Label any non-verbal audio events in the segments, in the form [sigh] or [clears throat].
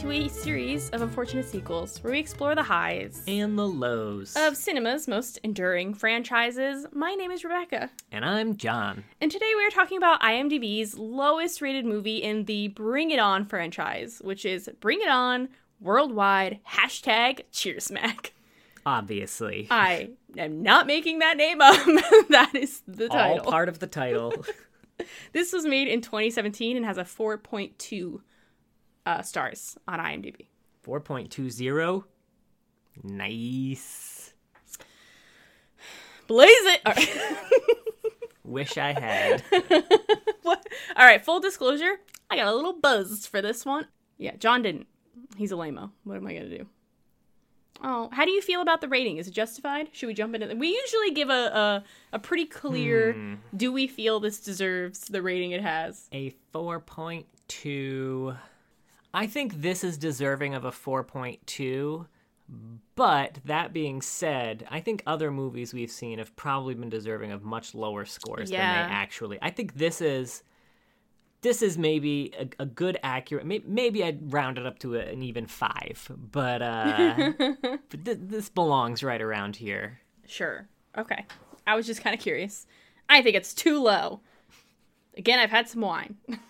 to a series of unfortunate sequels where we explore the highs And the lows. of cinema's most enduring franchises. My name is Rebecca, and I'm John. and today we are talking about IMDb's lowest rated movie in the Bring It On franchise, which is Bring It On Worldwide hashtag Cheersmack. Obviously. I am not making that name up. [laughs] that is the All title. part of the title. [laughs] this was made in 2017 and has a 4.2 uh, stars on IMDb. 4.20. Nice. Blaze it! Right. [laughs] Wish I had. [laughs] What? All right, full disclosure, I got a little buzzed for this one. Yeah, John didn't. He's a lameo. What am I going to do? Oh, how do you feel about the rating? Is it justified? Should we jump into? We usually give a, a, a pretty clear do we feel this deserves the rating it has? A 4.2. I think this is deserving of a 4.2. But that being said, I think other movies we've seen have probably been deserving of much lower scores Yeah. than they actually. I think this is this is maybe a, a good accurate. Maybe, maybe I'd round it up to a, an even five, but uh, [laughs] but th- this belongs right around here. Sure. Okay. I was just kind of curious. I think it's too low. Again, I've had some wine. [laughs]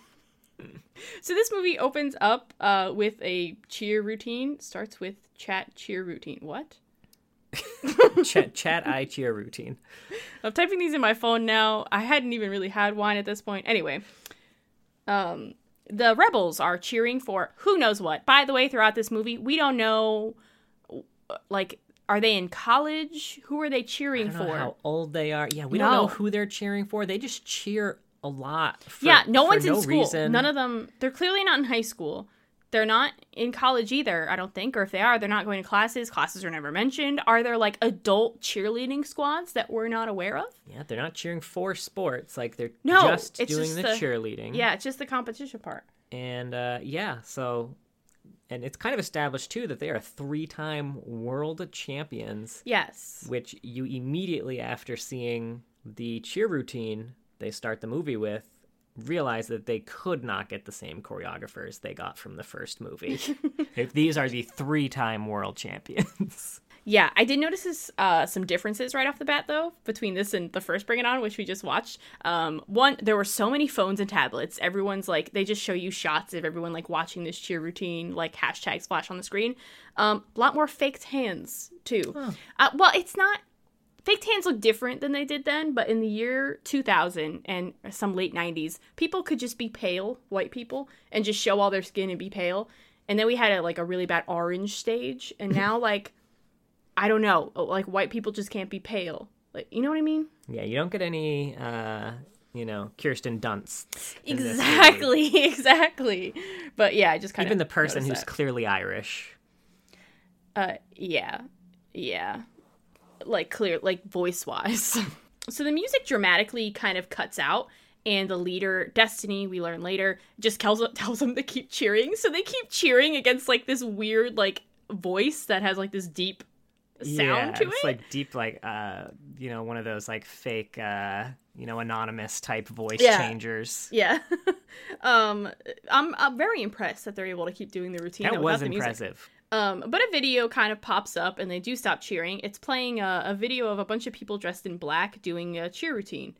so this movie opens up uh, with a cheer routine. Starts with chat cheer routine. What? [laughs] chat, chat, I cheer routine. I'm typing these in my phone now. I hadn't even really had wine at this point. Anyway, um, the rebels are cheering for who knows what. By the way, throughout this movie, we don't know, like, are they in college? Who are they I cheering don't know for? how old they are. Yeah, we don't know who they're cheering for. They just cheer a lot. For, yeah, no one's in no school. Reason. None of them. They're clearly not in high school. They're not in college either. I don't think, or if they are, they're not going to classes. Classes are never mentioned. Are there like adult cheerleading squads that we're not aware of? Yeah, they're not cheering for sports. Like they're No, just it's doing just the, the- cheerleading. Yeah, it's just the competition part. And uh, yeah, so and it's kind of established too that they are three-time world champions, Yes. which you immediately after seeing the cheer routine they start the movie with realize that they could not get the same choreographers they got from the first movie. [laughs] if these are the three-time world champions. [laughs] Yeah, I did notice this, uh, some differences right off the bat, though, between this and the first Bring It On, which we just watched. Um, one, there were so many phones and tablets. Everyone's like, they just show you shots of everyone like watching this cheer routine, like hashtag flash on the screen. Um, a lot more faked hands too. Uh, well, it's not. Faked hands look different than they did then, but in the year 2000 and some late 90s, people could just be pale, white people, and just show all their skin and be pale. And then we had a, like a really bad orange stage, and now [laughs] like I don't know. Like white people just can't be pale. Like you know what I mean? Yeah, you don't get any, uh, you know, Kirsten Dunst. in this movie. Exactly, [laughs] exactly. But yeah, I just kind of Even the person who's clearly Irish. uh yeah, yeah, like clear, like voice wise. [laughs] so the music dramatically kind of cuts out. And the leader, Destiny, we learn later, just tells [laughs] tells them to keep cheering. So they keep cheering against like this weird like voice that has like this deep sound yeah, to it's it. like deep, like uh, you know, one of those like fake, uh, you know, anonymous type voice Yeah. changers. yeah. [laughs] um, I'm I'm very impressed that they're able to keep doing the routine. That was the music. impressive. Um, but a video kind of pops up and they do stop cheering. It's playing a, a video of a bunch of people dressed in black doing a cheer routine.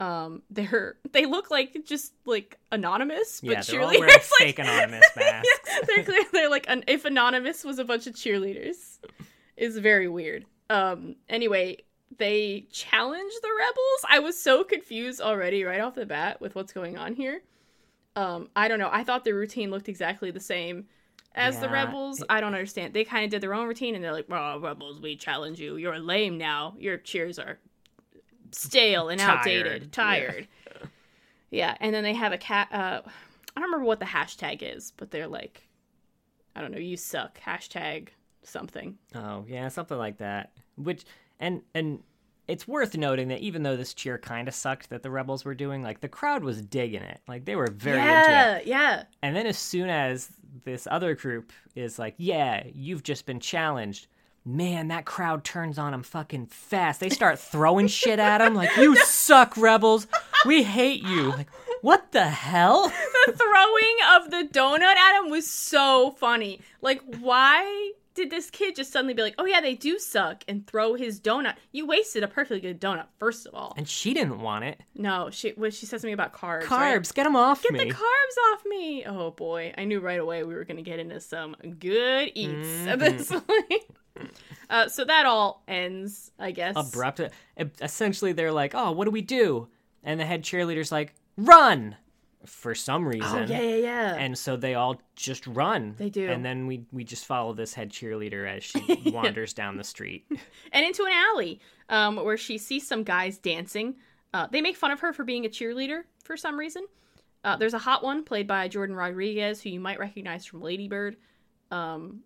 Um, [laughs] they're they look like just like anonymous, but yeah, they're all cheerleaders. [laughs] like, fake anonymous [laughs] masks. they're clear, they're like an, if anonymous was a bunch of cheerleaders, is very weird. Um, anyway, they challenge the rebels. I was so confused already right off the bat with what's going on here. Um, I don't know. I thought the routine looked exactly the same as the rebels. I don't understand. They kind of did their own routine, and they're like, "Oh, rebels, we challenge you. You're lame now. Your cheers are stale and outdated, Tired. tired." Yeah, and then they have a cat. Uh, I don't remember what the hashtag is, but they're like, I don't know, you suck. Hashtag something. Oh yeah, something like that. Which and and it's worth noting that even though this cheer kind of sucked that the rebels were doing, like the crowd was digging it. Like they were very into it. yeah, yeah. And then as soon as this other group is like, "Yeah, you've just been challenged." Man, that crowd turns on them fucking fast. They start [laughs] throwing shit at them like, "You suck, rebels. We hate you." Like, what the hell? the throwing of the donut at him was so funny. Like, why did this kid just suddenly be like, "Oh yeah, they do suck," and throw his donut? You wasted a perfectly good donut, first of all. And she didn't want it. No, she what she says something about carbs. Carbs, right? get them off me. Get me. the carbs off me. Oh boy, I knew right away we were gonna get into some good eats at this Mm-hmm. point. [laughs] Uh, so that all ends, I guess. Abrupt. Essentially, they're like, "Oh, what do we do?" And the head cheerleader's like, "Run!" For some reason. Oh yeah, yeah, yeah. And so they all just run. They do. And then we we just follow this head cheerleader as she [laughs] wanders down the street. [laughs] and into an alley um, where she sees some guys dancing. Uh, they make fun of her for being a cheerleader for some reason. Uh, there's a hot one played by Jordan Rodriguez, who you might recognize from Ladybird. Um,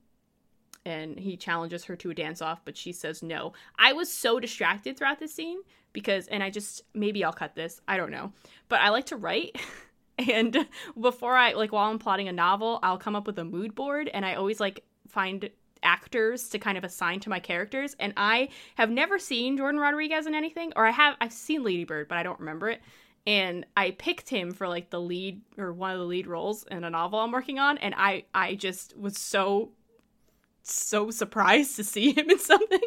and he challenges her to a dance off, but she says no. I was so distracted throughout this scene because, and I just, maybe I'll cut this, I don't know. But I like to write. [laughs] And [laughs] before I, like, while I'm plotting a novel, I'll come up with a mood board and I always, like, find actors to kind of assign to my characters. And I have never seen Jordan Rodriguez in anything or I have I've seen Ladybird but I don't remember it. And I picked him for like the lead or one of the lead roles in a novel I'm working on and I I just was so so surprised to see [laughs] him in something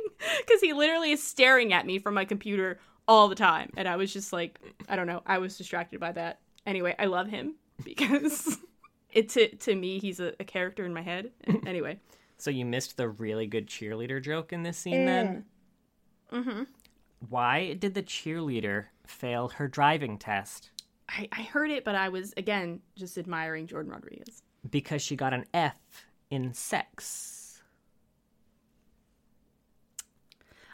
cuz he literally is staring at me from my computer all the time. And I was just like I don't know I was distracted by that anyway I love him because [laughs] it to, to me he's a, a character in my head [laughs] anyway So you missed the really good cheerleader joke in this scene then? mm-hmm Why did the cheerleader fail her driving test? I, I heard it, but I was again just admiring Jordan Rodriguez. Because she got an F in sex.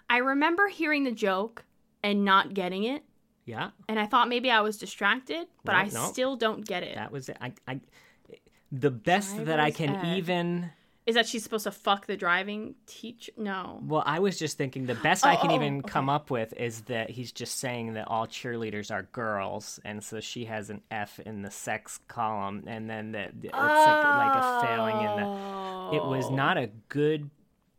I remember hearing the joke and not getting it, Yeah, and I thought maybe I was distracted, but No, I no. still don't get it. that was it. I, I, the best that I can even. Is that she's supposed to fuck the driving teacher? No. Well, I was just thinking the best I oh, can Oh, even okay. come up with is that he's just saying that all cheerleaders are girls, and so she has an F in the sex column, and then that it's like, like a failing in the. It was Oh. not a good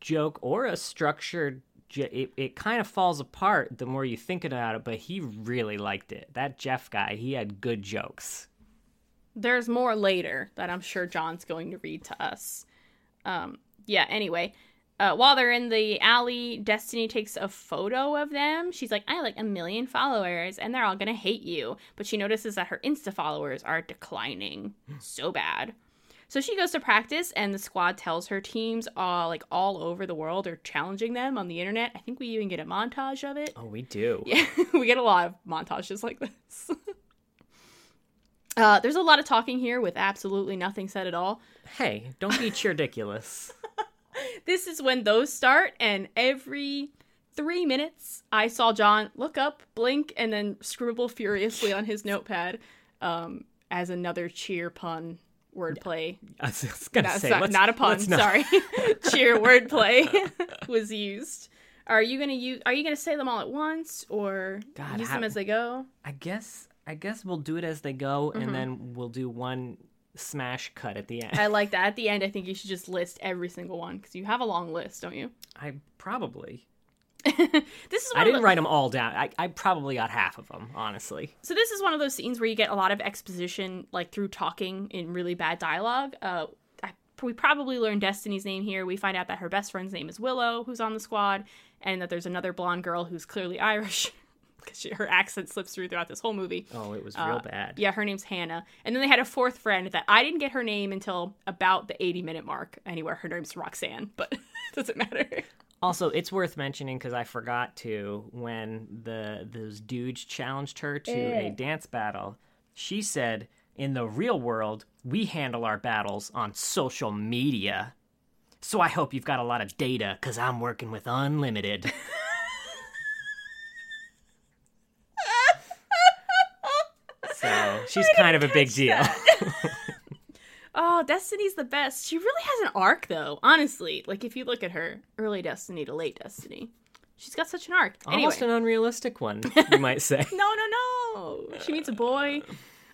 joke or a structured. It it kind of falls apart the more you think about it, but he really liked it. That Jeff guy, he had good jokes. There's more later that I'm sure John's going to read to us. Um, yeah, anyway. Uh, while they're in the alley, Destiny takes a photo of them. She's like, I have like a million followers and they're all gonna hate you. But she notices that her Insta followers are declining so bad. So she goes to practice and the squad tells her teams uh, like all over the world are challenging them on the internet. I think we even get a montage of it. Oh, we do. Yeah, [laughs] we get a lot of montages like this. [laughs] uh, there's a lot of talking here with absolutely nothing said at all. Hey, don't be ridiculous. [laughs] This is when those start, and every three minutes, I saw John look up, blink, and then scribble furiously on his notepad um, as another cheer pun wordplay. [laughs] I was gonna say, not, not a pun. not- Sorry, [laughs] [laughs] cheer wordplay was used. Are you gonna use? Are you gonna say them all at once, or God, use how- them as they go? I guess I guess we'll do it as they go, Mm-hmm. and then we'll do one smash cut at the end. I like that. At the end, I think you should just list every single one because you have a long list, don't you? I probably. [laughs] this is one I didn't the- write them all down. I, I probably got half of them, honestly. so this is one of those scenes where you get a lot of exposition, like through talking in really bad dialogue. Uh, I, we probably learn Destiny's name here. We find out that her best friend's name is Willow, who's on the squad, and that there's another blonde girl who's clearly [laughs] Irish because her accent slips through throughout this whole movie. Oh, it was real Uh, bad. Yeah, her name's Hannah. And then they had a fourth friend that I didn't get her name until about the 80 minute mark. Anywhere, her name's Roxanne, but [laughs] doesn't matter. Also, it's worth mentioning because I forgot to when the those dudes challenged her to a dance battle. She said, "In the real world, we handle our battles on social media." So I hope you've got a lot of data because I'm working with unlimited. [laughs] so she's kind of a big deal. [laughs] Oh, Destiny's the best. She really has an arc, though. Honestly, like if you look at her early Destiny to late Destiny, she's got such an arc. Almost anyway, an unrealistic one, [laughs] you might say. no, no, no. She meets a boy.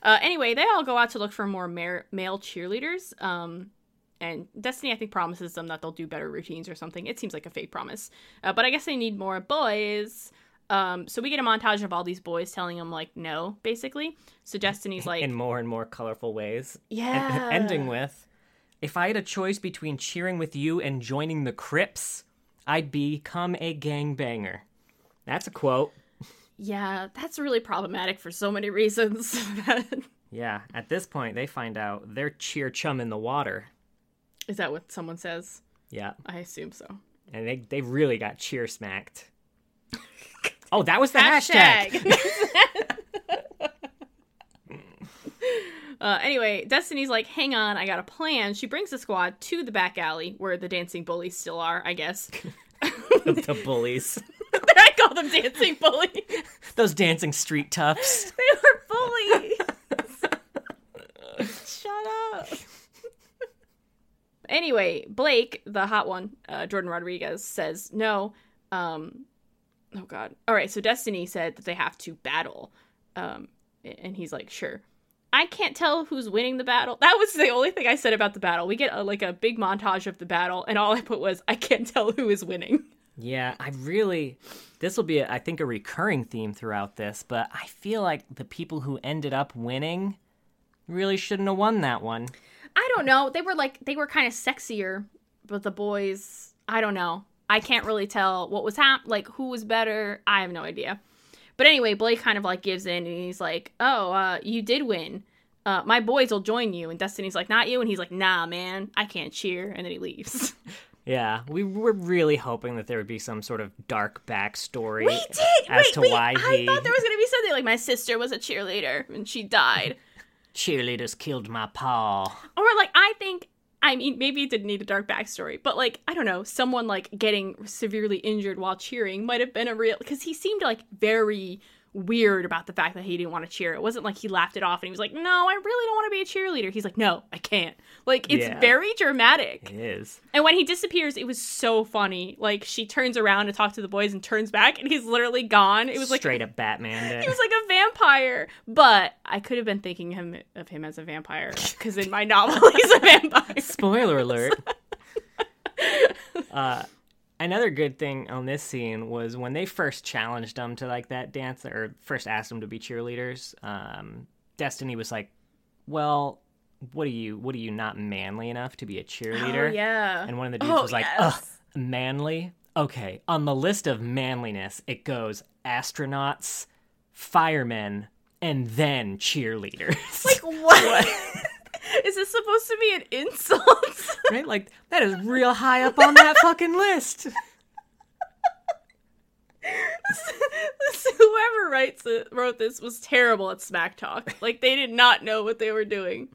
Uh, anyway, they all go out to look for more male cheerleaders. Um, and Destiny, I think, promises them that they'll do better routines or something. It seems like a fake promise. Uh, but I guess they need more boys. Um, so we get a montage of all these boys telling him like no, basically. So Destiny's [laughs] like, in more and more colorful ways. yeah, And ending with, if I had a choice between cheering with you and joining the Crips, I'd become a gangbanger. That's a quote. yeah, that's really problematic for so many reasons. [laughs] Yeah, at this point, they find out they're cheer chum in the water. Is that what someone says? Yeah, I assume so. and they, they really got cheer smacked. Oh, that was the hashtag. uh, anyway, Destiny's like, hang on, I got a plan. She brings the squad to the back alley where the dancing bullies still are, I guess. [laughs] the bullies. [laughs] I call them dancing bullies. Those dancing street toughs. [laughs] They were bullies. Shut up. anyway, Blake, the hot one, uh, Jordan Rodriguez, says no. Um, oh God. All right. So Destiny said that they have to battle, um, and he's like, sure. I can't tell who's winning the battle. That was the only thing I said about the battle. We get a, like a big montage of the battle, and all I put was, I can't tell who is winning. Yeah, I really. This will be, I think, a recurring theme throughout this, but I feel like the people who ended up winning really shouldn't have won that one. I don't know. They were like they were kind of sexier, but the boys, I don't know. I can't really tell what was hap like who was better. I have no idea. But anyway, Blake kind of like gives in and he's like, "Oh, uh, you did win. Uh, my boys will join you." And Destiny's like, "Not you." And he's like, "Nah, man, I can't cheer." And then he leaves. [laughs] Yeah, we were really hoping that there would be some sort of dark backstory we did. as wait, to wait. why I he thought there was gonna be something like my sister was a cheerleader and she died, [laughs] cheerleaders killed my paw. or like I think. I mean, maybe it didn't need a dark backstory, but like, I don't know, someone like getting severely injured while cheering might have been a real, because he seemed like very weird about the fact that he didn't want to cheer. It wasn't like he laughed it off and he was like, no, I really don't want to be a cheerleader. He's like, no, I can't. Like, it's Yeah. very dramatic. It is. And when he disappears, it was so funny. Like, she turns around to talk to the boys and turns back and he's literally gone. It was like, straight up Batman. [laughs] he was like a vampire. But I could have been thinking him of him as a vampire because in my novel, [laughs] he's a vampire. Spoiler alert. [laughs] uh, another good thing on this scene was when they first challenged them to like that dance or first asked them to be cheerleaders. Um, Destiny was like, "Well, what are you? What are you not manly enough to be a cheerleader?" Oh, yeah. And one of the dudes Oh, was like, yes. "Ugh, manly." Okay, on the list of manliness, it goes astronauts, firemen, and then cheerleaders. Like, what? [laughs] [laughs] [laughs] Is this supposed to be an insult? [laughs] right? Like that is real high up on that fucking list. [laughs] Whoever writes it, wrote this was terrible at smack talk. Like they did not know what they were doing.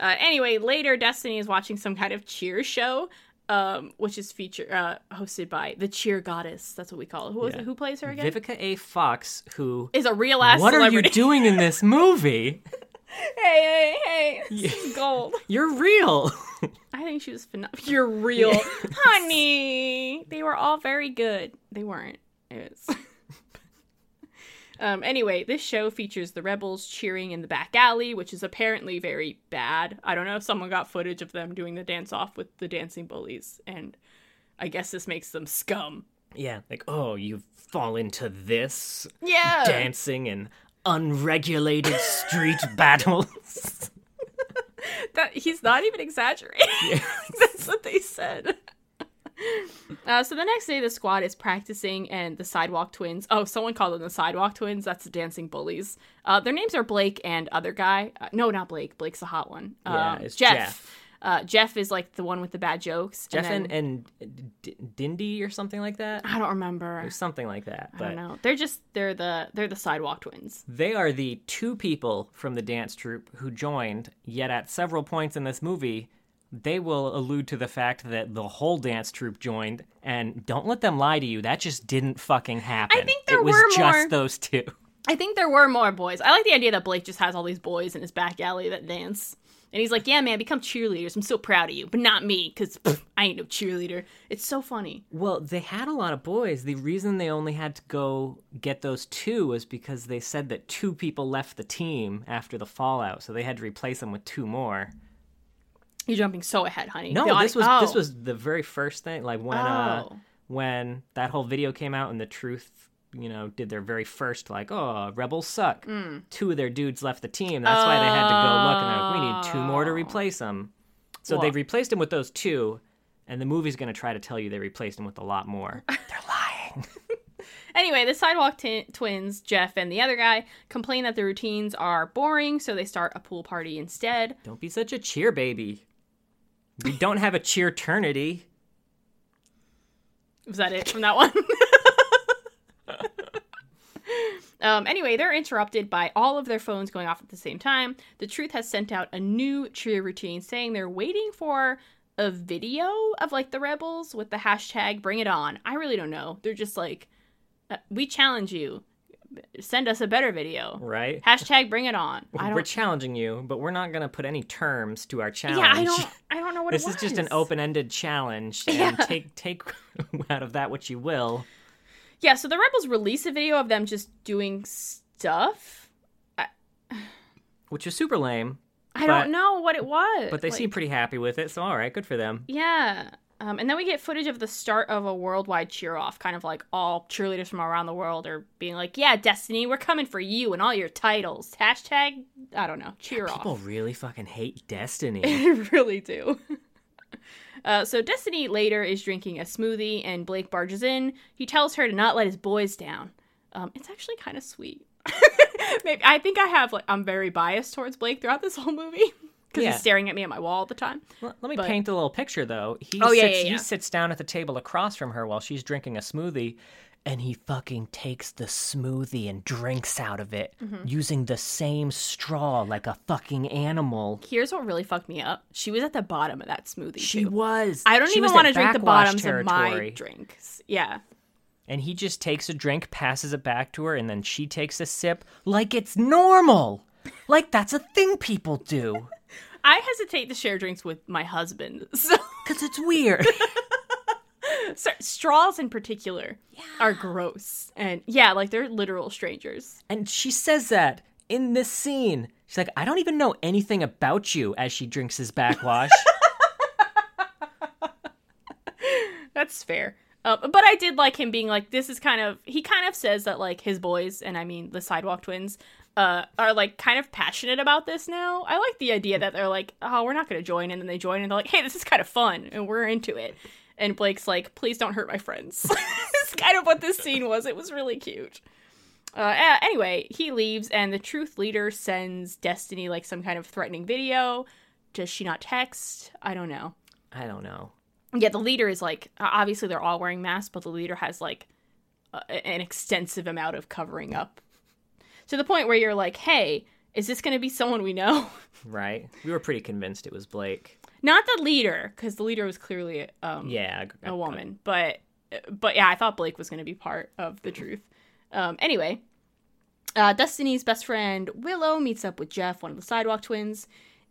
Uh, anyway, later Destiny is watching some kind of cheer show, um, which is feature uh, hosted by the cheer goddess. That's what we call it. Who, Yeah. it? Who plays her again? Vivica A. Fox, who is a real ass what celebrity. are you doing in this movie? Hey, hey, hey! [laughs] This is gold. [laughs] You're real. I think she was phenomenal. [laughs] You're real, honey. They were all very good. They weren't. It was. um. Anyway, this show features the rebels cheering in the back alley, which is apparently very bad. I don't know if someone got footage of them doing the dance off with the dancing bullies, and I guess this makes them scum. yeah, like oh, you fall into this Yeah. dancing and unregulated street [laughs] battles. That he's not even exaggerating. [laughs] [laughs] That's what they said. Uh, so the next day, the squad is practicing, and the Sidewalk Twins. Oh, someone called them the Sidewalk Twins. That's the dancing bullies. Uh, their names are Blake and other guy. Uh, no, not Blake. Blake's the hot one. Yeah, Um, it's Jeff. Jeff. Uh, Jeff is like the one with the bad jokes. Jeff and, and, then- and D- Dindy or something like that. I don't remember. Or something like that. I But don't know. They're just they're the they're the Sidewalk Twins. They are the two people from the dance troupe who joined, yet at several points in this movie, they will allude to the fact that the whole dance troupe joined, and don't let them lie to you, that just didn't fucking happen. I think there it was were just more- those two. I think there were more boys. I like the idea that Blake just has all these boys in his back alley that dance. And he's like, yeah, man, become cheerleaders. I'm so proud of you. But not me, because I ain't no cheerleader. It's so funny. Well, they had a lot of boys. The reason they only had to go get those two was because they said that two people left the team after the fallout, so they had to replace them with two more. You're jumping so ahead, honey. No, The this was oh. this was the very first thing. Like when uh, Oh. when that whole video came out and the truth you know, did their very first like, oh, rebels suck. Mm. Two of their dudes left the team. That's why they had to go look and they're like, we need two more to Oh. replace them. So Well- they've replaced them with those two, and the movie's going to try to tell you they replaced them with a lot more. [laughs] They're lying. [laughs] Anyway, the sidewalk t- twins, Jeff and the other guy, complain that the routines are boring, so they start a pool party instead. Don't be such a cheer baby. We don't have a cheer eternity. Was that it from that one? [laughs] um, anyway, they're interrupted by all of their phones going off at the same time. The Truth has sent out a new cheer routine saying they're waiting for a video of like the rebels with the hashtag bring it on. I really don't know. They're just like, uh, we challenge you. Send us a better video. Right? Hashtag bring it on. [laughs] We're challenging you, but we're not going to put any terms to our challenge. Yeah, I don't. I don't know what [laughs] this it is just an open-ended challenge, and [laughs] Yeah. take take out of that what you will. Yeah, so the rebels release a video of them just doing stuff. [sighs] Which is super lame, I But- don't know what it was. but they Like- seem pretty happy with it, so all right, good for them. Yeah. Um, and then we get footage of the start of a worldwide cheer off, kind of like all cheerleaders from around the world are being like, Yeah, Destiny, we're coming for you and all your titles. Hashtag, I don't know, cheer People off. People really fucking hate Destiny. [laughs] They really do. [laughs] Uh, so Destiny later is drinking a smoothie and Blake barges in. He tells her to not let his boys down. Um, it's actually kind of sweet. [laughs] Maybe I think I have like I'm very biased towards Blake throughout this whole movie because Yeah. he's staring at me at my wall all the time. Let let me But- paint a little picture though. He Oh, yeah, yeah, yeah. he sits down at the table across from her while she's drinking a smoothie, and he fucking takes the smoothie and drinks out of it Mm-hmm. using the same straw like a fucking animal. Here's what really fucked me up. She was at the bottom of that smoothie. She too. was. I don't She even want to drink the bottoms of my territory. drinks. Yeah. And he just takes a drink, passes it back to her, and then she takes a sip like it's normal. Like that's a thing people do. [laughs] I hesitate to share drinks with my husband. [laughs] So, [laughs] Because it's weird. So straws in particular are gross. And yeah, like they're literal strangers. and she says that in this scene. She's like, I don't even know anything about you as she drinks his backwash. [laughs] That's fair. Uh, but I did like him being like, this is kind of, he kind of says that like his boys, and I mean the Sidewalk twins, uh, are like kind of passionate about this now. I like the idea that they're like, oh, we're not going to join. And then they join and they're like, hey, this is kind of fun and we're into it. And Blake's like, please don't hurt my friends. [laughs] it's kind of what this scene was. It was really cute. Uh, anyway, he leaves and the truth leader sends Destiny like some kind of threatening video. Does she not text? I don't know I don't know. yeah the leader is like obviously they're all wearing masks but the leader has like a, an extensive amount of covering up to the point where you're like hey is this going to be someone we know [laughs] Right? We were pretty convinced it was Blake. Not the leader because the leader was clearly um, Yeah. a woman but but yeah i thought blake was going to be part of the truth um, anyway uh, destiny's best friend willow meets up with jeff one of the sidewalk twins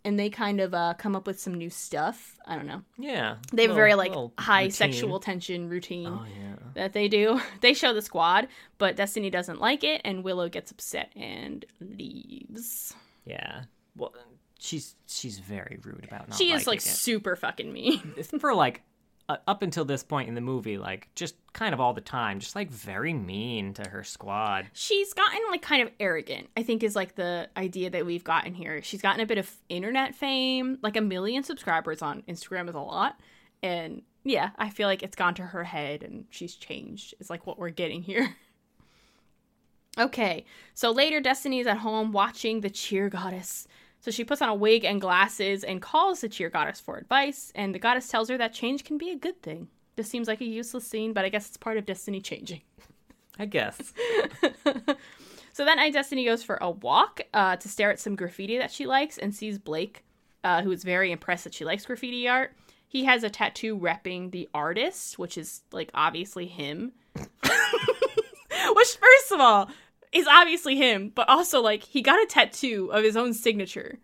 and they kind of uh, come up with some new stuff i don't know Yeah. they have a very like high routine. sexual tension routine Oh, yeah. that they do. [laughs] They show the squad, but Destiny doesn't like it, and Willow gets upset and leaves. Yeah. Well, she's she's very rude about not she is like it. super fucking mean. [laughs] for like uh, up until this point in the movie, like just kind of all the time, just like very mean to her squad. She's gotten like kind of arrogant. I think is like the idea that we've gotten here. She's gotten a bit of internet fame, like a million subscribers on Instagram is a lot, and yeah, I feel like it's gone to her head and she's changed. Is like what we're getting here. [laughs] Okay, so later Destiny is at home watching the cheer goddess. So she puts on a wig and glasses and calls the cheer goddess for advice, and the goddess tells her that change can be a good thing. This seems like a useless scene, but I guess it's part of Destiny changing. I guess. [laughs] So then I Destiny goes for a walk uh, to stare at some graffiti that she likes and sees Blake, uh, who is very impressed that she likes graffiti art. He has a tattoo repping the artist, which is like obviously him. [laughs] which, first of all, is obviously him, but also like he got a tattoo of his own signature.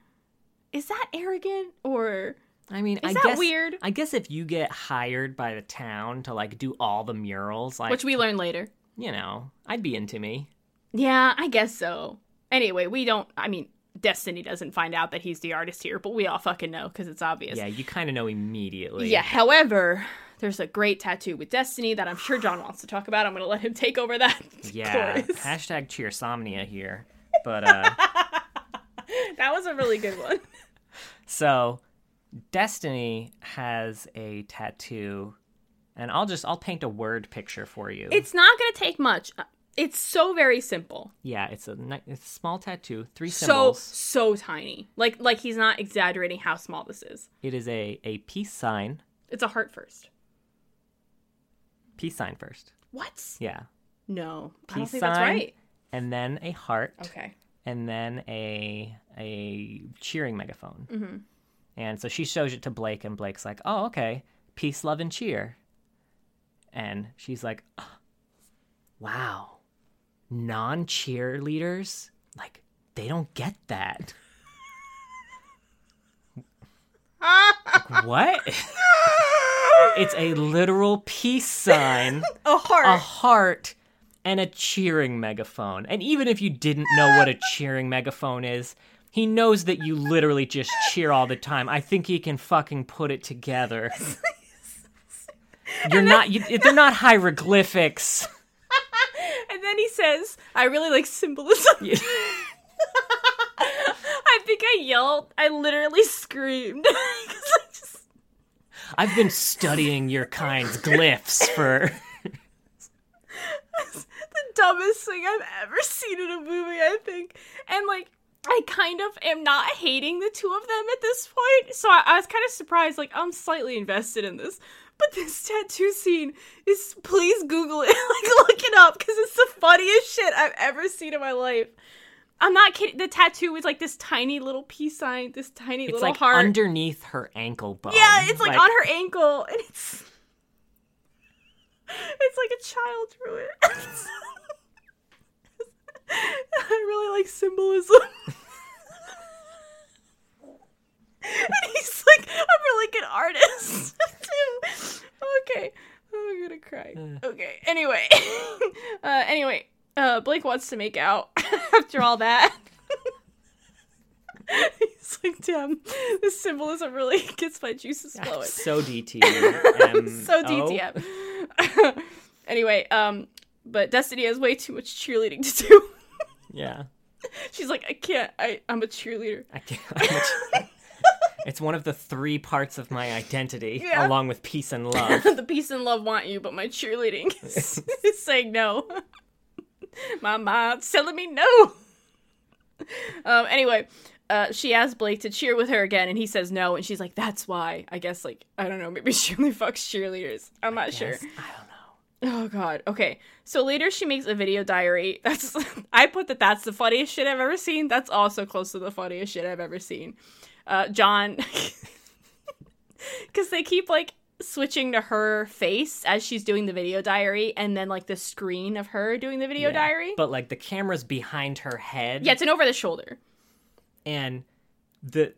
Is that arrogant or I mean, is I that guess weird? I guess if you get hired by the town to like do all the murals, like Which we learn later. you know, I'd be into me. Yeah, I guess so. Anyway, we don't. I mean, Destiny doesn't find out that he's the artist here, but we all fucking know because it's obvious. Yeah, you kind of know immediately. Yeah, however, There's a great tattoo with Destiny that I'm sure John wants to talk about. I'm going to let him take over that. [laughs] Yeah. chorus. Hashtag cheersomnia here. But uh [laughs] that was a really good one. [laughs] so Destiny has a tattoo and I'll just I'll paint a word picture for you. It's not going to take much. Uh, It's so very simple. yeah, it's a, it's a small tattoo, three symbols. so so tiny. Like like he's not exaggerating how small this is. It is a a peace sign. It's a heart first. Peace sign first. What? Yeah. No, I don't Peace think that's sign. right. And then a heart. Okay. and then a a cheering megaphone. Mm-hmm. And so she shows it to Blake, and Blake's like, "Oh, okay, peace, love, and cheer." And she's like, "Ah, "Wow, non cheerleaders like they don't get that." [laughs] Like, what? [laughs] it's a literal peace sign [laughs] A heart. a heart and a cheering megaphone. And even if you didn't know what a cheering megaphone is, he knows that you literally just cheer all the time. I think he can fucking put it together. [laughs] You're not. You, they're not hieroglyphics. [laughs] And then he says, I really like symbolism. I think I yelled. I literally screamed. I've been studying your kind's glyphs for. the dumbest thing I've ever seen in a movie, I think. And like, I kind of am not hating the two of them at this point. So I, I was kind of surprised. Like, I'm slightly invested in this. But this tattoo scene is, please Google it. [laughs] like, look it up because it's the funniest shit I've ever seen in my life. I'm not kidding. The tattoo is like this tiny little peace sign, this tiny It's little like heart. underneath her ankle bone. Yeah, it's like, on her ankle, and it's it's like a child drew it. [laughs] I really like symbolism. [laughs] and he's like a really good artist [laughs] too. Okay, I'm gonna cry. Okay. Anyway, uh, anyway, uh, Blake wants to make out [laughs] after all that. [laughs] He's like, damn, this symbolism really [laughs] gets my juices flowing. So DT. so DTM. anyway, um, but Destiny has way too much cheerleading to do. Yeah. She's like, I can't. I I'm a cheerleader. I can't. it's one of the three parts of my identity, Yeah. along with peace and love. the peace and love want you, but my cheerleading is, is saying no. [laughs] my mom's telling me no. [laughs] Um. Anyway, uh, she asks Blake to cheer with her again, and he says no, and she's like, "That's why." I guess like I don't know. Maybe [laughs] she only fucks cheerleaders. I'm not sure. I don't know. Oh god. Okay. So later she makes a video diary. That's I put that that's the funniest shit I've ever seen. That's also close to the funniest shit I've ever seen. Uh John cuz they keep like switching to her face as she's doing the video diary and then like the screen of her doing the video Yeah. diary. But like the camera's behind her head. yeah, it's an over the shoulder. And the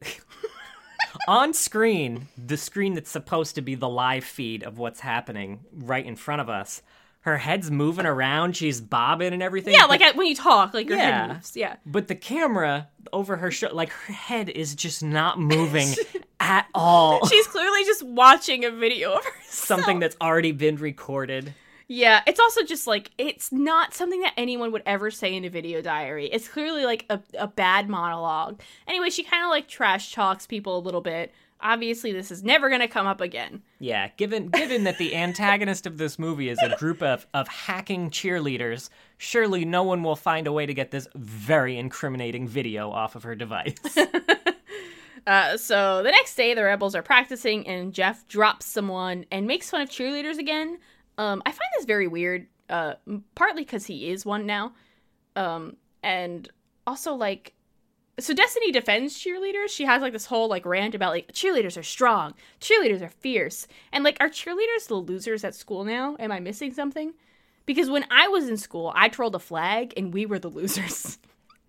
[laughs] on screen, the screen that's supposed to be the live feed of what's happening right in front of us. Her head's moving around, she's bobbing and everything. Yeah, but- like at, when you talk, like your Yeah. head moves. Yeah. But the camera over her shoulder, like her head is just not moving [laughs] at all. [laughs] She's clearly just watching a video of herself. Something that's already been recorded. Yeah, it's also just like it's not something that anyone would ever say in a video diary. It's clearly like a, a bad monologue. Anyway, she kind of like trash talks people a little bit. Obviously, this is never gonna come up again. Yeah, given given that the [laughs] antagonist of this movie is a group of, of hacking cheerleaders, surely no one will find a way to get this very incriminating video off of her device. [laughs] Uh, so the next day, the rebels are practicing, and Jeff drops someone and makes fun of cheerleaders again. Um, I find this very weird. Uh, partly because he is one now, um, and also like, so Destiny defends cheerleaders. She has like this whole like rant about like cheerleaders are strong, cheerleaders are fierce, and like are cheerleaders the losers at school now? Am I missing something? Because when I was in school, I trolled a flag, and we were the [laughs] losers.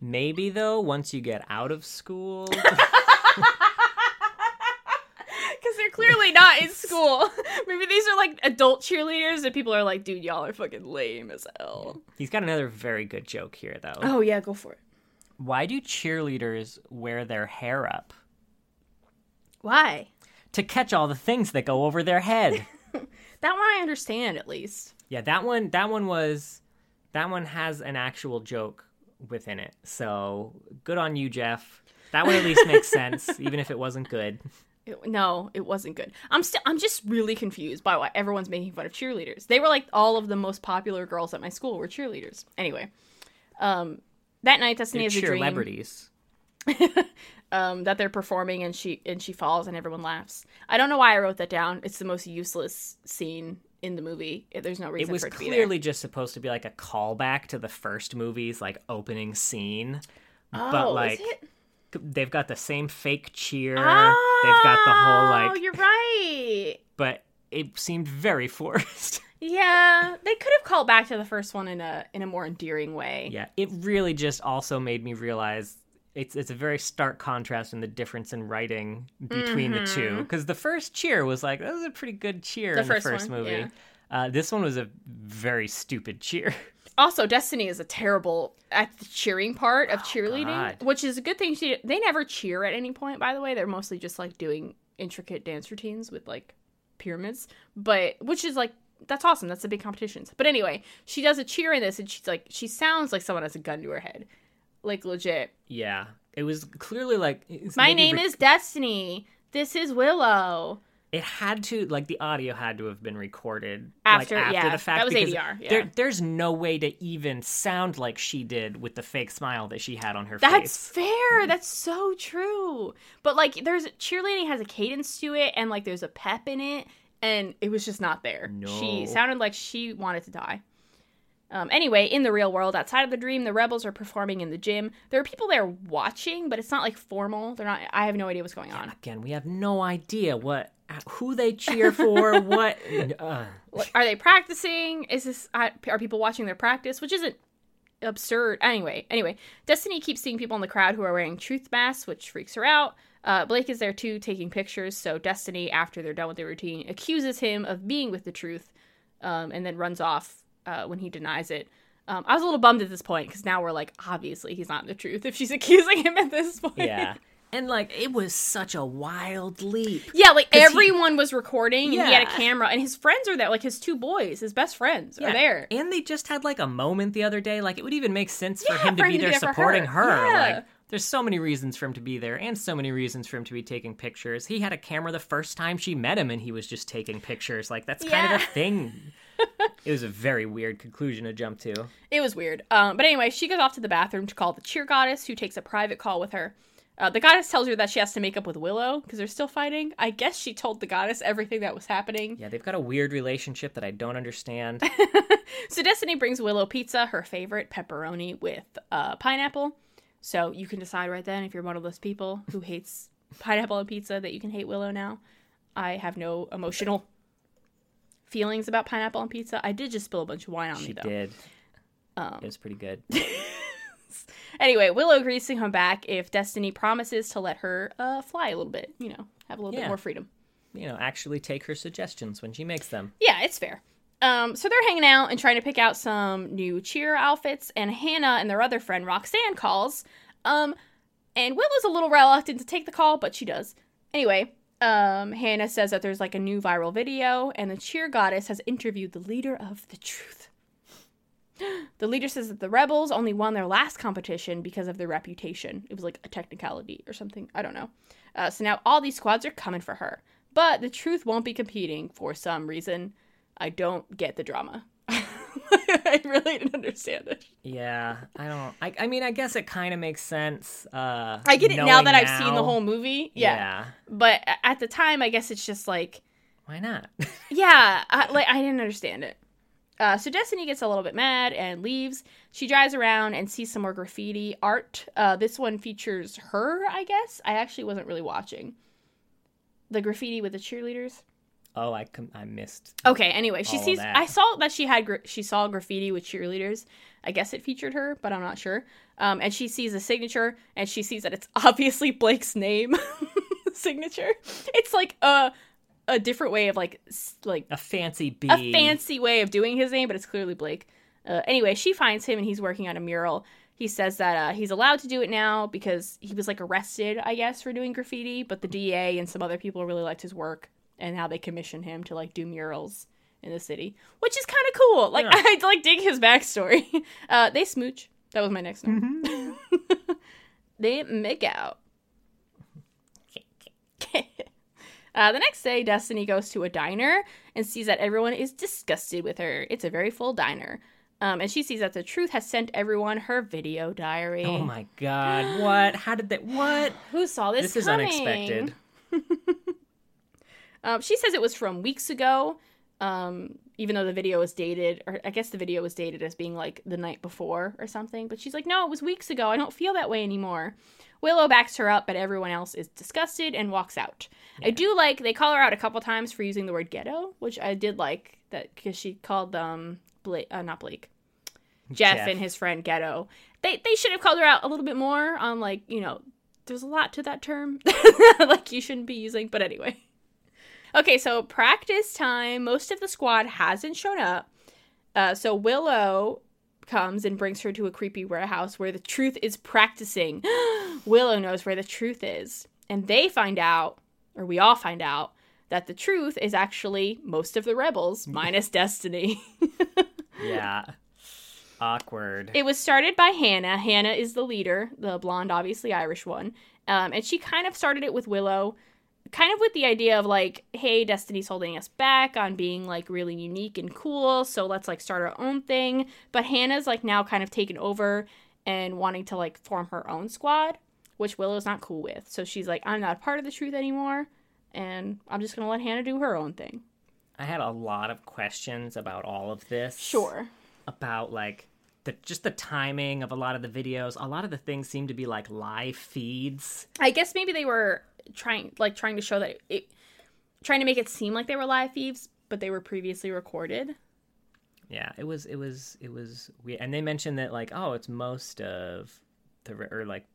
Maybe though, once you get out of school, [laughs] Because they're clearly not in school. [laughs] Maybe these are like adult cheerleaders and people are like, dude, y'all are fucking lame as hell. he's got another very good joke here though. Oh, yeah, go for it. Why do cheerleaders wear their hair up? Why? To catch all the things that go over their head. [laughs] That one I understand at least. Yeah, that one that one was that one has an actual joke within it. So good on you, Jeff. That one at least makes sense, [laughs] even if it wasn't good. It- no, it wasn't good. I'm still I'm just really confused by why everyone's making fun of cheerleaders. They were like all of the most popular girls at my school were cheerleaders. Anyway, um, that night Destiny has a dream celebrities. [laughs] um, that they're performing and she and she falls and everyone laughs. I don't know why I wrote that down. It's the most useless scene in the movie. It- There's no It reason was for it to be there. clearly just supposed to be like a callback to the first movie's like opening scene. Oh, but is like it? They've got the same fake cheer. they've got the whole like Oh, you're right. but it seemed very [laughs] forced. Yeah, they could have called back to the first one in a in a more endearing way. yeah, it really just also made me realize it's it's a very stark contrast in the difference in writing between the two. Because the first cheer was like that was a pretty good cheer Mm-hmm. The in the first first one, movie. yeah. Uh, this one was a very stupid cheer. [laughs] Also, Destiny is a terrible at the cheering part of oh, cheerleading, Oh, God. which is a good thing. She they never cheer at any point. By the way, they're mostly just like doing intricate dance routines with like pyramids, but which is like that's awesome. That's the big competitions. But anyway, she does a cheer in this, and she's like she sounds like someone has a gun to her head, like legit. yeah, it was clearly like My name re- is Destiny. This is Willow. It had to like the audio had to have been recorded After- like, after yeah, the fact that was ADR, yeah. There, there's no way to even sound like she did with the fake smile that she had on her That's face. That's fair. That's so true. But like, there's cheerleading has a cadence to it, and like, there's a pep in it, and it was just not there. She sounded like she wanted to die. Um, anyway, in the real world, outside of the dream, the rebels are performing in the gym. There are people there watching, but it's not like formal. They're not. I have no idea what's going on. Again, we have no idea what who they cheer for, [laughs] what. Uh, Are they practicing? Is this uh, are people watching their practice? Which isn't absurd. Anyway, anyway, Destiny keeps seeing people in the crowd who are wearing truth masks, which freaks her out. Uh, Blake is there too, taking pictures. So Destiny, after they're done with their routine, accuses him of being with the truth, um, and then runs off uh, when he denies it. Um, I was a little bummed at this point because now we're like, obviously he's not in the truth if she's [laughs] accusing him at this point. yeah, and like it was such a wild leap. Yeah, like 'Cause he- everyone was recording and he had a camera and his friends are there, like his two boys, his best friends are there. and they just had like a moment the other day. Like it would even make sense for Yeah, him to for be him to there be there for supporting her. her. Yeah. Like there's so many reasons for him to be there, and so many reasons for him to be taking pictures. He had a camera the first time she met him, and he was just taking pictures. Like that's kind of a thing. [laughs] it was a very weird conclusion to jump to. It was weird. Um, but anyway, she goes off to the bathroom to call the cheer goddess, who takes a private call with her. Uh, the goddess tells her that she has to make up with Willow because they're still fighting. I guess she told the goddess everything that was happening. Yeah, they've got a weird relationship that I don't understand. [laughs] So Destiny brings Willow pizza, her favorite pepperoni with uh, pineapple. So you can decide right then if you're one of those people who hates [laughs] pineapple on pizza that you can hate Willow now. I have no emotional feelings about pineapple on pizza. I did just spill a bunch of wine on she me though. She did. Um, It was pretty good. [laughs] Anyway, Willow agrees to come back if Destiny promises to let her uh, fly a little bit, you know, have a little bit more freedom. You know, actually take her suggestions when she makes them. Yeah, it's fair. Um, so they're hanging out and trying to pick out some new cheer outfits, and Hannah and their other friend Roxanne calls. Um, and Willow's a little reluctant to take the call, but she does. Anyway, um, Hannah says that there's like a new viral video, and the cheer goddess has interviewed the leader of the truth. [gasps] The leader says that the rebels only won their last competition because of their reputation. It was like a technicality or something. I don't know. Uh, so now all these squads are coming for her. But the truth won't be competing for some reason. I don't get the drama. [laughs] I really didn't understand it. Yeah, I don't. I, I mean, I guess it kind of makes sense. Uh, I get it now that I've seen the whole movie. Yeah. yeah. But at the time, I guess it's just like, Why not? [laughs] yeah, I, like I didn't understand it. Uh, so Destiny gets a little bit mad and leaves. She drives around and sees some more graffiti art. Uh, this one features her, I guess. I actually wasn't really watching the graffiti with the cheerleaders. oh, I com- I missed. Okay. Anyway, she sees. I saw that she had. Gra- she saw graffiti with cheerleaders. I guess it featured her, but I'm not sure. Um, and she sees a signature, and she sees that it's [laughs] obviously Blake's name [laughs] signature. It's like a a different way of like like A fancy B. a fancy way of doing his name, but it's clearly Blake. Uh, anyway, she finds him, and he's working on a mural. He says that uh, he's allowed to do it now because he was like arrested, I guess, for doing graffiti. But the DA and some other people really liked his work, and how they commissioned him to like do murals in the city, which is kind of cool. Like [laughs] Yeah. I like dig his backstory. [laughs] Uh, they smooch. That was my next note. Mm-hmm. [laughs] they make out. Uh, the next day, Destiny goes to a diner and sees that everyone is disgusted with her. It's a very full diner. Um, and she sees that the truth has sent everyone her video diary. Oh my god! What? How did that? What? [gasps] Who saw this? This is unexpected. [laughs] Um, she says it was from weeks ago, um, even though the video was dated, or I guess the video was dated as being like the night before or something. But she's like, no, it was weeks ago. I don't feel that way anymore. Willow backs her up, but everyone else is disgusted and walks out. I do like they call her out a couple times for using the word ghetto, which I did like that because she called um Blake, uh, not Blake, Jeff, Jeff. and his friend ghetto. They they should have called her out a little bit more on like you know there's a lot to that term [laughs] like you shouldn't be using, but anyway. Okay, so practice time. Most of the squad hasn't shown up. Uh, so Willow comes and brings her to a creepy warehouse where the truth is practicing. [gasps] Willow knows where the truth is. And they find out, or we all find out, that the truth is actually most of the rebels, [laughs] minus Destiny. [laughs] Yeah. Awkward. It was started by Hannah. Hannah is the leader, the blonde, obviously Irish one. Um, and she kind of started it with Willow, kind of with the idea of like, hey, Destiny's holding us back on being like really unique and cool, so let's like start our own thing. But Hannah's like now kind of taken over and wanting to like form her own squad, which Willow's not cool with. So she's like, I'm not a part of the truth anymore, and I'm just gonna let Hannah do her own thing. I had a lot of questions about all of this. Sure. About like the just the timing of a lot of the videos. A lot of the things seem to be like live feeds. I guess maybe they were trying like trying to show that it trying to make it seem like they were live thieves, but they were previously recorded. Yeah, it was it was it was weird. And they mentioned that like oh, it's most of the or like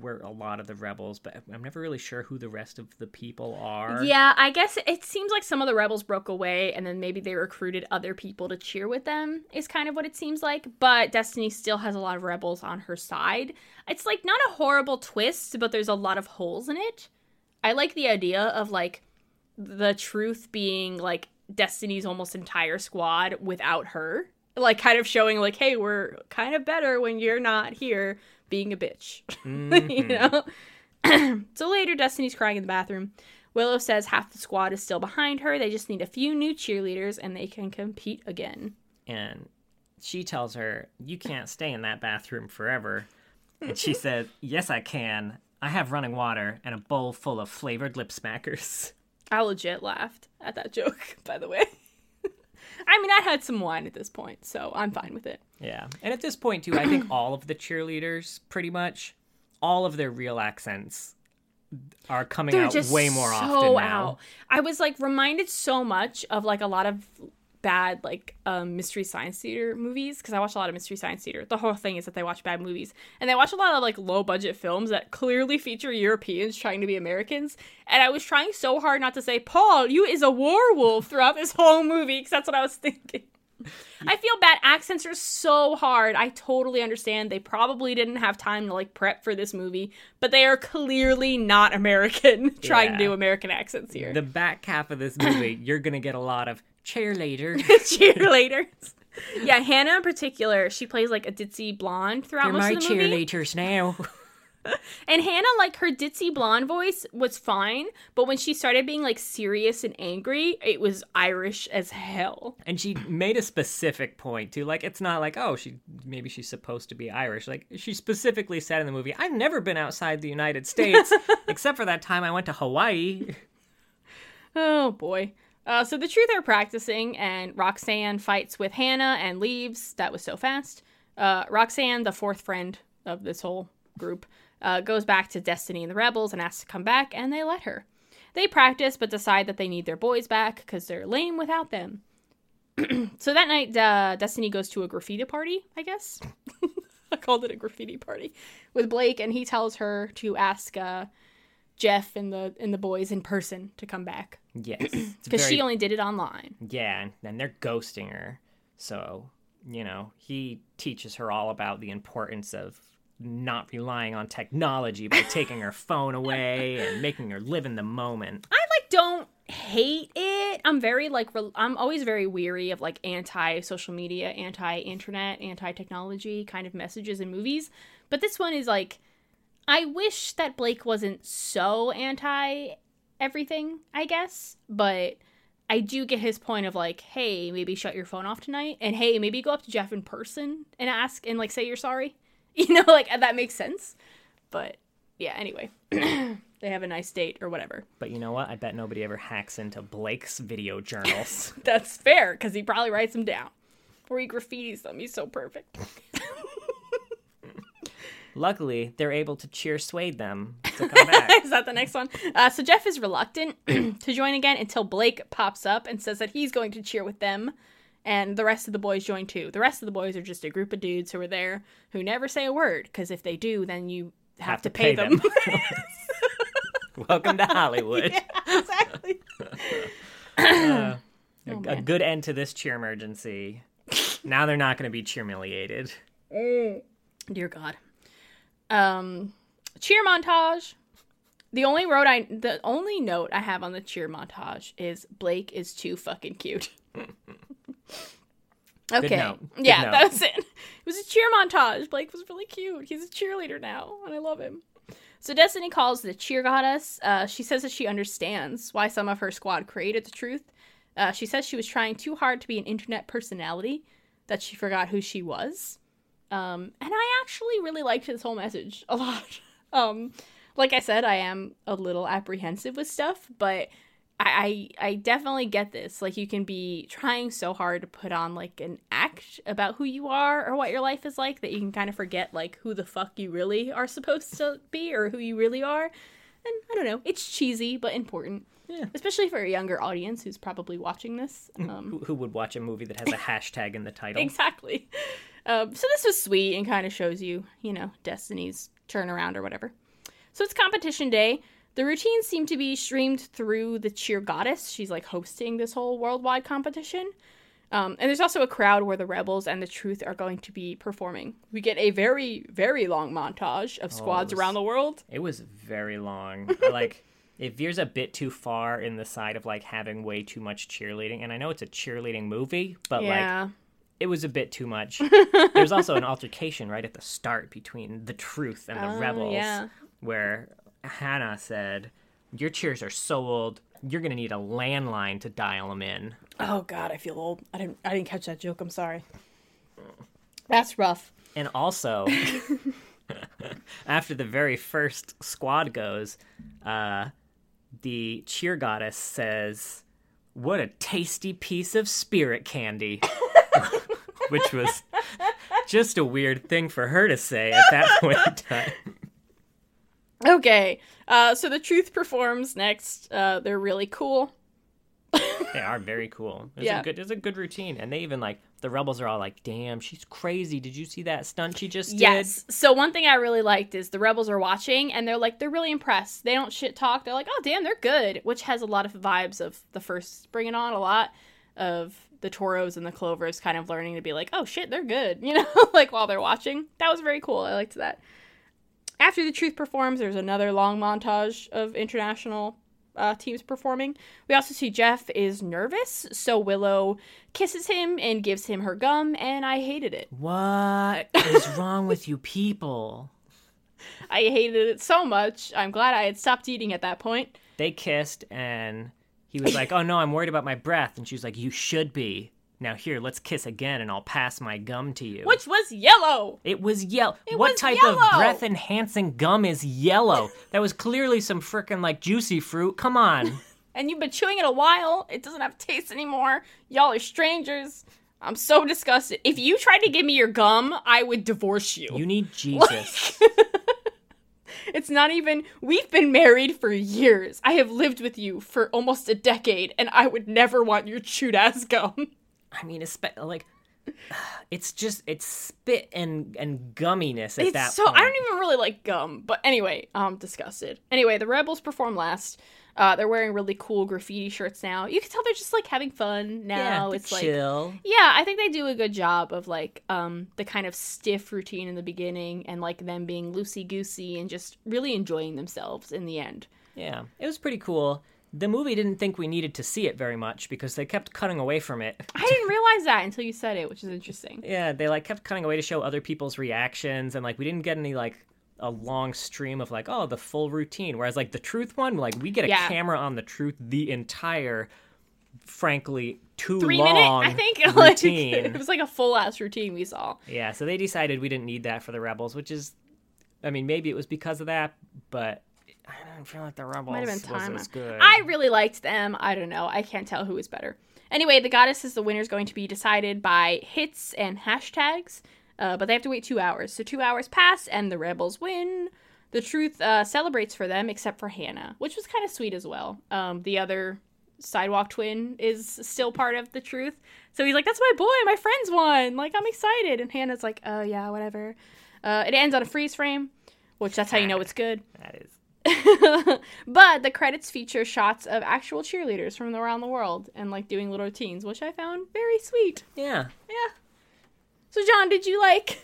where a lot of the rebels, but I'm never really sure who the rest of the people are. Yeah, I guess it seems like some of the rebels broke away and then maybe they recruited other people to cheer with them, is kind of what it seems like. But Destiny still has a lot of rebels on her side. It's like not a horrible twist, but there's a lot of holes in it. I like the idea of like the truth being like Destiny's almost entire squad without her. Like kind of showing like, hey, we're kind of better when you're not here being a bitch. [laughs] you mm-hmm. know? [clears throat] so later Destiny's crying in the bathroom. Willow says half the squad is still behind her. They just need a few new cheerleaders and they can compete again. and she tells her, "You can't stay in that bathroom forever." And she says, "Yes, I can. I have running water and a bowl full of flavored lip smackers." [laughs] I legit laughed at that joke, [laughs] by the way. [laughs] I mean, I had some wine at this point, so I'm fine with it. Yeah, and at this point too, I think [clears throat] all of the cheerleaders, pretty much, all of their real accents are coming They're out way more so often now. out. I was like reminded so much of like a lot of bad like um mystery science theater movies because I watch a lot of mystery science theater. The whole thing is that they watch bad movies and they watch a lot of like low budget films that clearly feature Europeans trying to be Americans. And I was trying so hard not to say Paul, you is a werewolf throughout this whole movie because that's what I was [laughs] thinking. I feel bad. Accents are so hard. I totally understand. They probably didn't have time to like prep for this movie, but they are clearly not American [laughs] trying to do American accents here. The back half of this movie, you're gonna get a lot of cheerleader. [laughs] cheerleaders. Yeah, Hannah in particular, she plays like a ditzy blonde throughout They're most my of the movie. cheerleaders now. [laughs] And Hannah, like her ditzy blonde voice was fine, but when she started being like serious and angry, it was Irish as hell. And she made a specific point too. Like it's not like, oh, she maybe she's supposed to be Irish. Like she specifically said in the movie, I've never been outside the United States [laughs] except for that time I went to Hawaii. Oh boy. Uh, so the truth are practicing, and Roxanne fights with Hannah and leaves. That was so fast. Uh, Roxanne, the fourth friend of this whole group, uh, goes back to Destiny and the Rebels and asks to come back, and they let her. They practice, but decide that they need their boys back because they're lame without them. [clears throat] so that night, uh, Destiny goes to a graffiti party, I guess. [laughs] I called it a graffiti party with Blake, and he tells her to ask uh, Jeff and the and the boys in person to come back Yes. [clears throat] Because very- she only did it online. Yeah, and- and they're ghosting her. So, you know, he teaches her all about the importance of not relying on technology by [laughs] taking her phone away and making her live in the moment. I like don't hate it. I'm very like rel- I'm always very weary of like anti social media, anti internet, anti technology kind of messages in movies. But this one is like I wish that Blake wasn't so anti everything, I guess, but I do get his point of like, hey, maybe shut your phone off tonight, and hey, maybe go up to Jeff in person and ask and like say you're sorry. [laughs] You know, like that makes sense. But yeah, anyway, [clears throat] they have a nice date or whatever. But you know what? I bet nobody ever hacks into Blake's video journals. [laughs] That's fair because he probably writes them down or he graffitis them. He's so perfect. [laughs] Luckily, they're able to cheer Suede them to come [laughs] back. is that the next one? Uh, so Jeff is reluctant [clears throat] to join again until Blake pops up and says that he's going to cheer with them, and the rest of the boys join too. The rest of the boys are just a group of dudes who are there who never say a word because if they do, then you have, to pay, them. [laughs] [laughs] Welcome to Hollywood. yeah, exactly. Uh, a, [clears throat] Oh, a good end to this cheer emergency. now they're not going to be cheer humiliated. Dear God. Um, cheer montage. The only road I the only note I have on the cheer montage is Blake is too fucking cute. [laughs] okay. yeah, note. that was it. It was a cheer montage. Blake was really cute. He's a cheerleader now, and I love him. So Destiny calls the cheer goddess. Uh, she says that she understands why some of her squad created the truth. Uh, she says she was trying too hard to be an internet personality, that she forgot who she was. Um, and I actually really liked this whole message a lot. [laughs] Um, like I said, I am a little apprehensive with stuff, but I, I I definitely get this. Like you can be trying so hard to put on like an act about who you are or what your life is like that you can kind of forget like who the fuck you really are supposed to be or who you really are. And I don't know, it's cheesy but important. Yeah. Especially for a younger audience who's probably watching this. Um, Who, who would watch a movie that has a [laughs] hashtag in the title? Exactly. Um, so this was sweet and kind of shows you, you know, Destiny's turnaround or whatever. So it's competition day. The routines seem to be streamed through the cheer goddess. She's like hosting this whole worldwide competition. Um, and there's also a crowd where the rebels and the truth are going to be performing. We get a very, very long montage of squads was- around the world. It was very long. [laughs] like it veers a bit too far in the side of like having way too much cheerleading. And I know it's a cheerleading movie, but like yeah. It was a bit too much. [laughs] There's also an altercation right at the start between the truth and the Oh, rebels, yeah. where Hannah said, "Your cheers are so old. You're gonna need a landline to dial them in." Oh God, I feel old. I didn't. I didn't catch that joke. I'm sorry. That's rough. And also, [laughs] after the very first squad goes, uh, the cheer goddess says, What a tasty piece of spirit candy. [laughs] [laughs] Which was just a weird thing for her to say at that [laughs] point in time. Okay, uh, so the truth performs next. Uh, they're really cool. [laughs] They are very cool. It's Yeah. a good it's a good routine. And they even like the rebels are all like, damn, she's crazy. Did you see that stunt she just did? Yes. So one thing I really liked is the rebels are watching and they're like they're really impressed. They don't shit talk. They're like, oh damn, they're good, which has a lot of vibes of the first Bring It On. A lot of the Toros and the Clovers kind of learning to be like, oh shit, they're good. [laughs] You know, like while they're watching. That was very cool. I liked that. After the truth performs, there's another long montage of international uh, teams performing. We also see Jeff is nervous, so Willow kisses him and gives him her gum, and I hated it. What is [laughs] wrong with you people? I hated it so much. I'm glad I had stopped eating at that point. they kissed and he was like, "Oh no, I'm worried about my breath." And she was like, "You should be." Now here, let's kiss again and I'll pass my gum to you. Which was yellow. It was yellow. what was type yellow. of breath enhancing gum is yellow? [laughs] that was clearly some frickin' like juicy fruit. Come on. [laughs] And you've been chewing it a while. It doesn't have taste anymore. Y'all are strangers. I'm so disgusted. If you tried to give me your gum, I would divorce you. You need Jesus. [laughs] It's not even, we've been married for years. I have lived with you for almost a decade, and I would never want your chewed ass gum. I mean, it's like [sighs] it's just it's spit and and gumminess at It's that so point. I don't even really like gum, but anyway, I'm disgusted. Anyway, the rebels perform last. Uh, they're wearing really cool graffiti shirts now. You can tell they're just like having fun now. to it's like chill. yeah, I think they do a good job of like um the kind of stiff routine in the beginning and like them being loosey goosey and just really enjoying themselves in the end. Yeah, it was pretty cool. the movie didn't think we needed to see it very much because they kept cutting away from it. I didn't [laughs] realize that until you said it, which is interesting. Yeah, they like kept cutting away to show other people's reactions and like we didn't get any like a long stream of like oh the full routine whereas like the truth one like we get a Yeah. camera on the truth the entire frankly too Three minute, long I think. [laughs] Like, routine. it was like a full ass routine we saw. yeah, so they decided we didn't need that for the rebels, which is I mean maybe it was because of that, but I don't feel like the rebels Might have been was time. as good. I really liked them. I don't know. I can't tell who was better. Anyway, the goddess is the winner is going to be decided by hits and hashtags, uh, but they have to wait two hours. So two hours pass, and the rebels win. The truth uh, celebrates for them, except for Hannah, which was kind of sweet as well. Um, the other sidewalk twin is still part of the truth, so he's like, "That's my boy. My friends won. Like, I'm excited." And Hannah's like, "Oh yeah, whatever." Uh, it ends on a freeze frame, which that's how you know it's good. that is [laughs] but the credits feature shots of actual cheerleaders from around the world and like doing little routines, which I found very sweet. yeah. Yeah. So John, did you like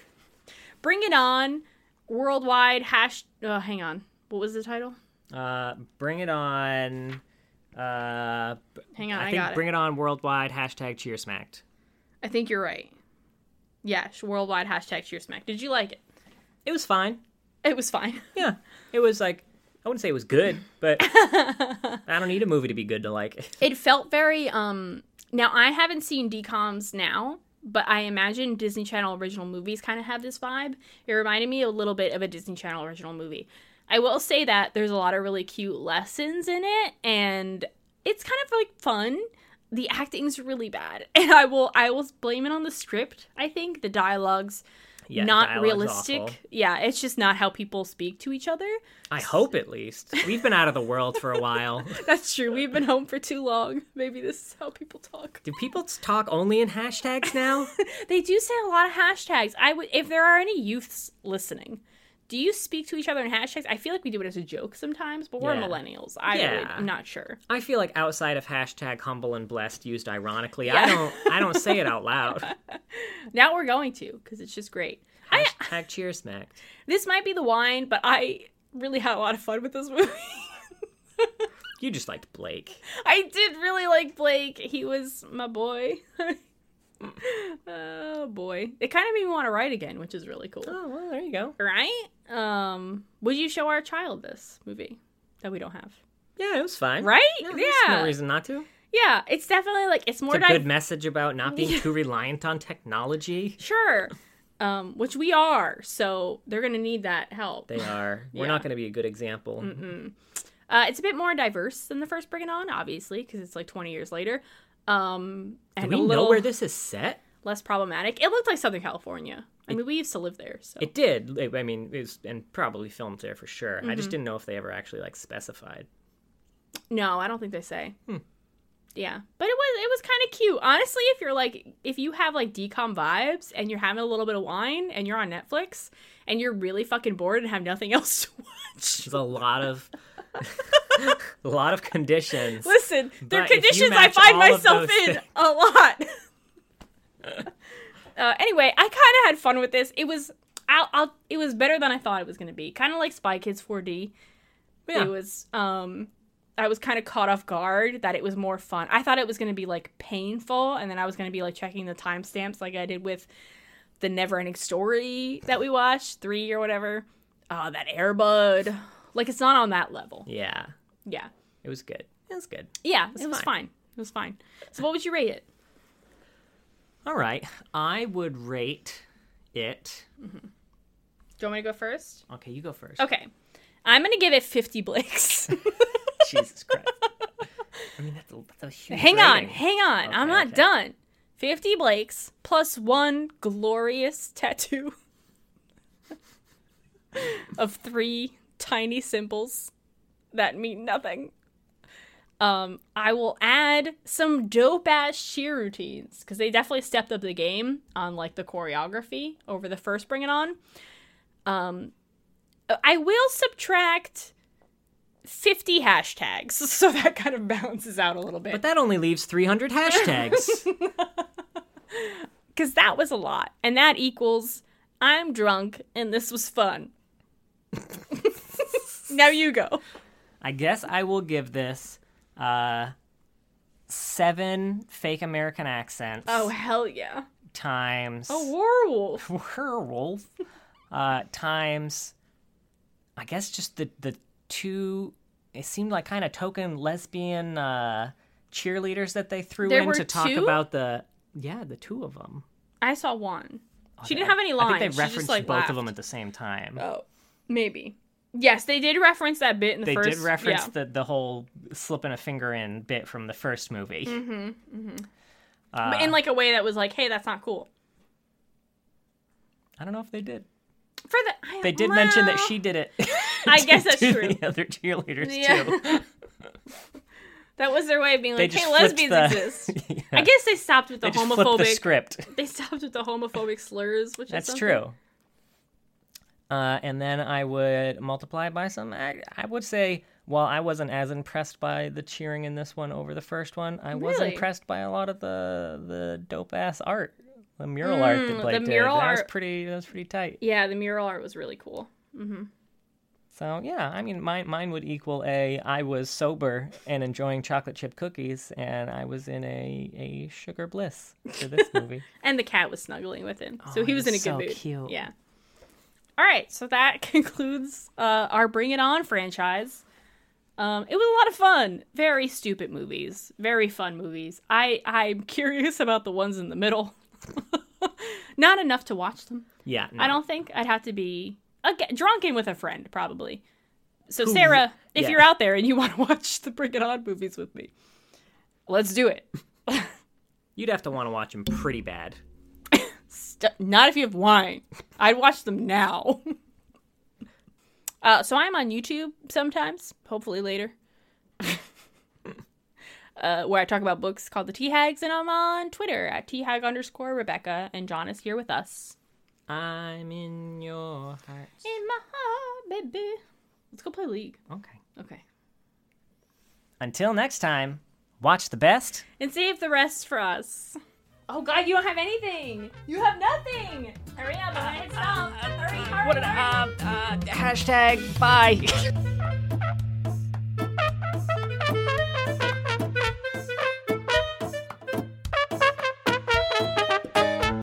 Bring It On worldwide hash oh, hang on. What was the title? Uh, bring it on. Uh, Hang on, I, I, think got bring it on worldwide hashtag cheer smacked. I think you're right. Yeah, worldwide hashtag cheer smack. Did you like it? It was fine. It was fine. [laughs] Yeah, it was like I wouldn't say it was good, but [laughs] I don't need a movie to be good to like it. It felt very um now I haven't seen DComs now, but I imagine Disney Channel original movies kind of have this vibe. It reminded me a little bit of a Disney Channel original movie. I will say that there's a lot of really cute lessons in it and it's kind of like fun. The acting's really bad. [laughs] And I will I will blame it on the script, I think. The dialogue's Yeah, not realistic. awful. Yeah, it's just not how people speak to each other. I hope at least we've been out of the world for a while. [laughs] That's true. We've been home for too long. Maybe this is how people talk. Do people talk only in hashtags now? [laughs] They do say a lot of hashtags. I would if there are any youths listening. Do you speak to each other in hashtags? I feel like we do it as a joke sometimes, but we're Yeah. millennials. I Yeah. really, I'm not sure. I feel like outside of hashtag humble and blessed used ironically, I don't I don't say it out loud. [laughs] Now we're going to because it's just great. I, Hashtag cheer smacked. [laughs] this might be the wine, but I really had a lot of fun with this movie. [laughs] You just liked Blake. I did really like Blake. He was my boy. [laughs] oh boy, it kind of made me want to write again, which is really cool. Oh well, there you go. Right? Um, would you show our child this movie that we don't have? Yeah, it was fine. Right? Yeah, Yeah. there's no reason not to. Yeah, it's definitely like it's more It's a good message about not being too reliant on technology. [laughs] sure, um, which we are. So they're gonna need that help. They are. [laughs] We're Yeah. not going to be a good example. Uh, it's a bit more diverse than the first Bring It On, obviously, because it's like 20 years later. Um, Do and we a little know where this is set? less problematic. It looked like Southern California. I mean, we used to live there, so It did. I mean, it was and probably filmed there for sure. I Mm-hmm. just didn't know if they ever actually like specified. no, I don't think they say. Hmm. Yeah, but it was it was kind of cute. Honestly, if you're like if you have like DCOM vibes and you're having a little bit of wine and you're on Netflix and you're really fucking bored and have nothing [laughs] else to watch. There's a lot of [laughs] a lot of conditions. Listen, they're But if you conditions I find myself in things- a lot. [laughs] uh, anyway, I kind of had fun with this. It was, I'll, I'll, it was better than I thought it was going to be. Kind of like Spy Kids 4D. Yeah. It was, um, I was kind of caught off guard that it was more fun. I thought it was going to be like painful, and then I was going to be like checking the timestamps like I did with the Never Ending Story that we watched, three or whatever. Uh, that Air Bud. Like it's not on that level. Yeah, Yeah. it was good. It was good. Yeah, it was fine. fine. It was fine. So what would you rate it? All right, I would rate it. Do you want me to go first? Okay, you go first. Okay. I'm to give it 50 Blakes. [laughs] Jesus Christ. I mean, that's a, that's a huge. hang on, hang on. I'm not okay. done. 50 Blakes plus one glorious tattoo [laughs] of three tiny symbols that mean nothing. Um, I will add some dope ass cheer routines because they definitely stepped up the game on like the choreography over the first Bring It On. Um, I will subtract 50 hashtags [laughs] so that kind of balances out a little bit. But that only leaves 300 hashtags. [laughs] because that was a lot and that equals i'm drunk and this was fun [laughs] now you go I guess I will give this Uh, seven fake American accents. Oh hell yeah! times A werewolf. werewolf uh, times I guess just the the two it seemed like kind of token lesbian uh, cheerleaders that they threw There in to talk two? about the yeah the two of them. I saw one. She didn't have any lines. I think they just, referenced like, both laughed. of them at the same time. Oh, maybe. Yes, they did reference that bit in the they first. did reference yeah. the the whole slipping a finger in bit from the first movie. Mm-hmm, Uh, but in like a way that was like, "Hey, that's not cool." I don't know if they did. For the, I, They did mention that she did it. [laughs] [laughs] I to- guess that's true. The other cheerleaders Yeah. too. [laughs] that was their way of being like, "Hey, lesbians the- exist." Yeah. I guess they stopped with the they just the homophobic. script. They stopped with the homophobic slurs, which That's true. Uh, and then I would multiply by some. I, I would say, while I wasn't as impressed by the cheering in this one over the first one, I was impressed by a lot of the the dope ass art, the mural art Mm, that the Blake did. mural that was art- pretty. That was pretty tight. Yeah, the mural art was really cool. So yeah, I mean, mine mine would equal a. I was sober and enjoying chocolate chip cookies, and I was in a a sugar bliss for this [laughs] movie. And the cat was snuggling with him, so Oh, he was in a was good so mood. cute. Yeah. All right, so that [laughs] concludes uh, our Bring It On franchise. Um, it was a lot of fun. Very stupid movies. Very fun movies. I I'm [laughs] curious about the ones in the middle. [laughs] Not enough to watch them. Yeah, I don't think I'd have to be again, drunken with a friend probably. So Who- Sarah, if yeah. you're out there and you want to [laughs] watch the Bring It On movies with me, let's do it. [laughs] You'd have to want to watch them pretty bad. St- not if you have wine. I'd watch them now. uh, so I'm on YouTube sometimes, hopefully later, uh, where I talk about books called the Tea Hags, and I'm on Twitter at Hag underscore Rebecca, and John is here with us. I'm in your heart. In my heart, baby. Let's go play League. Okay. Okay. Until next time, watch the best. And save the rest for us. Oh God, you don't have anything. You have nothing. Hurry up, I'm gonna hit stop. Hurry, hurry, What hurry. uh, uh, hashtag bye. [laughs]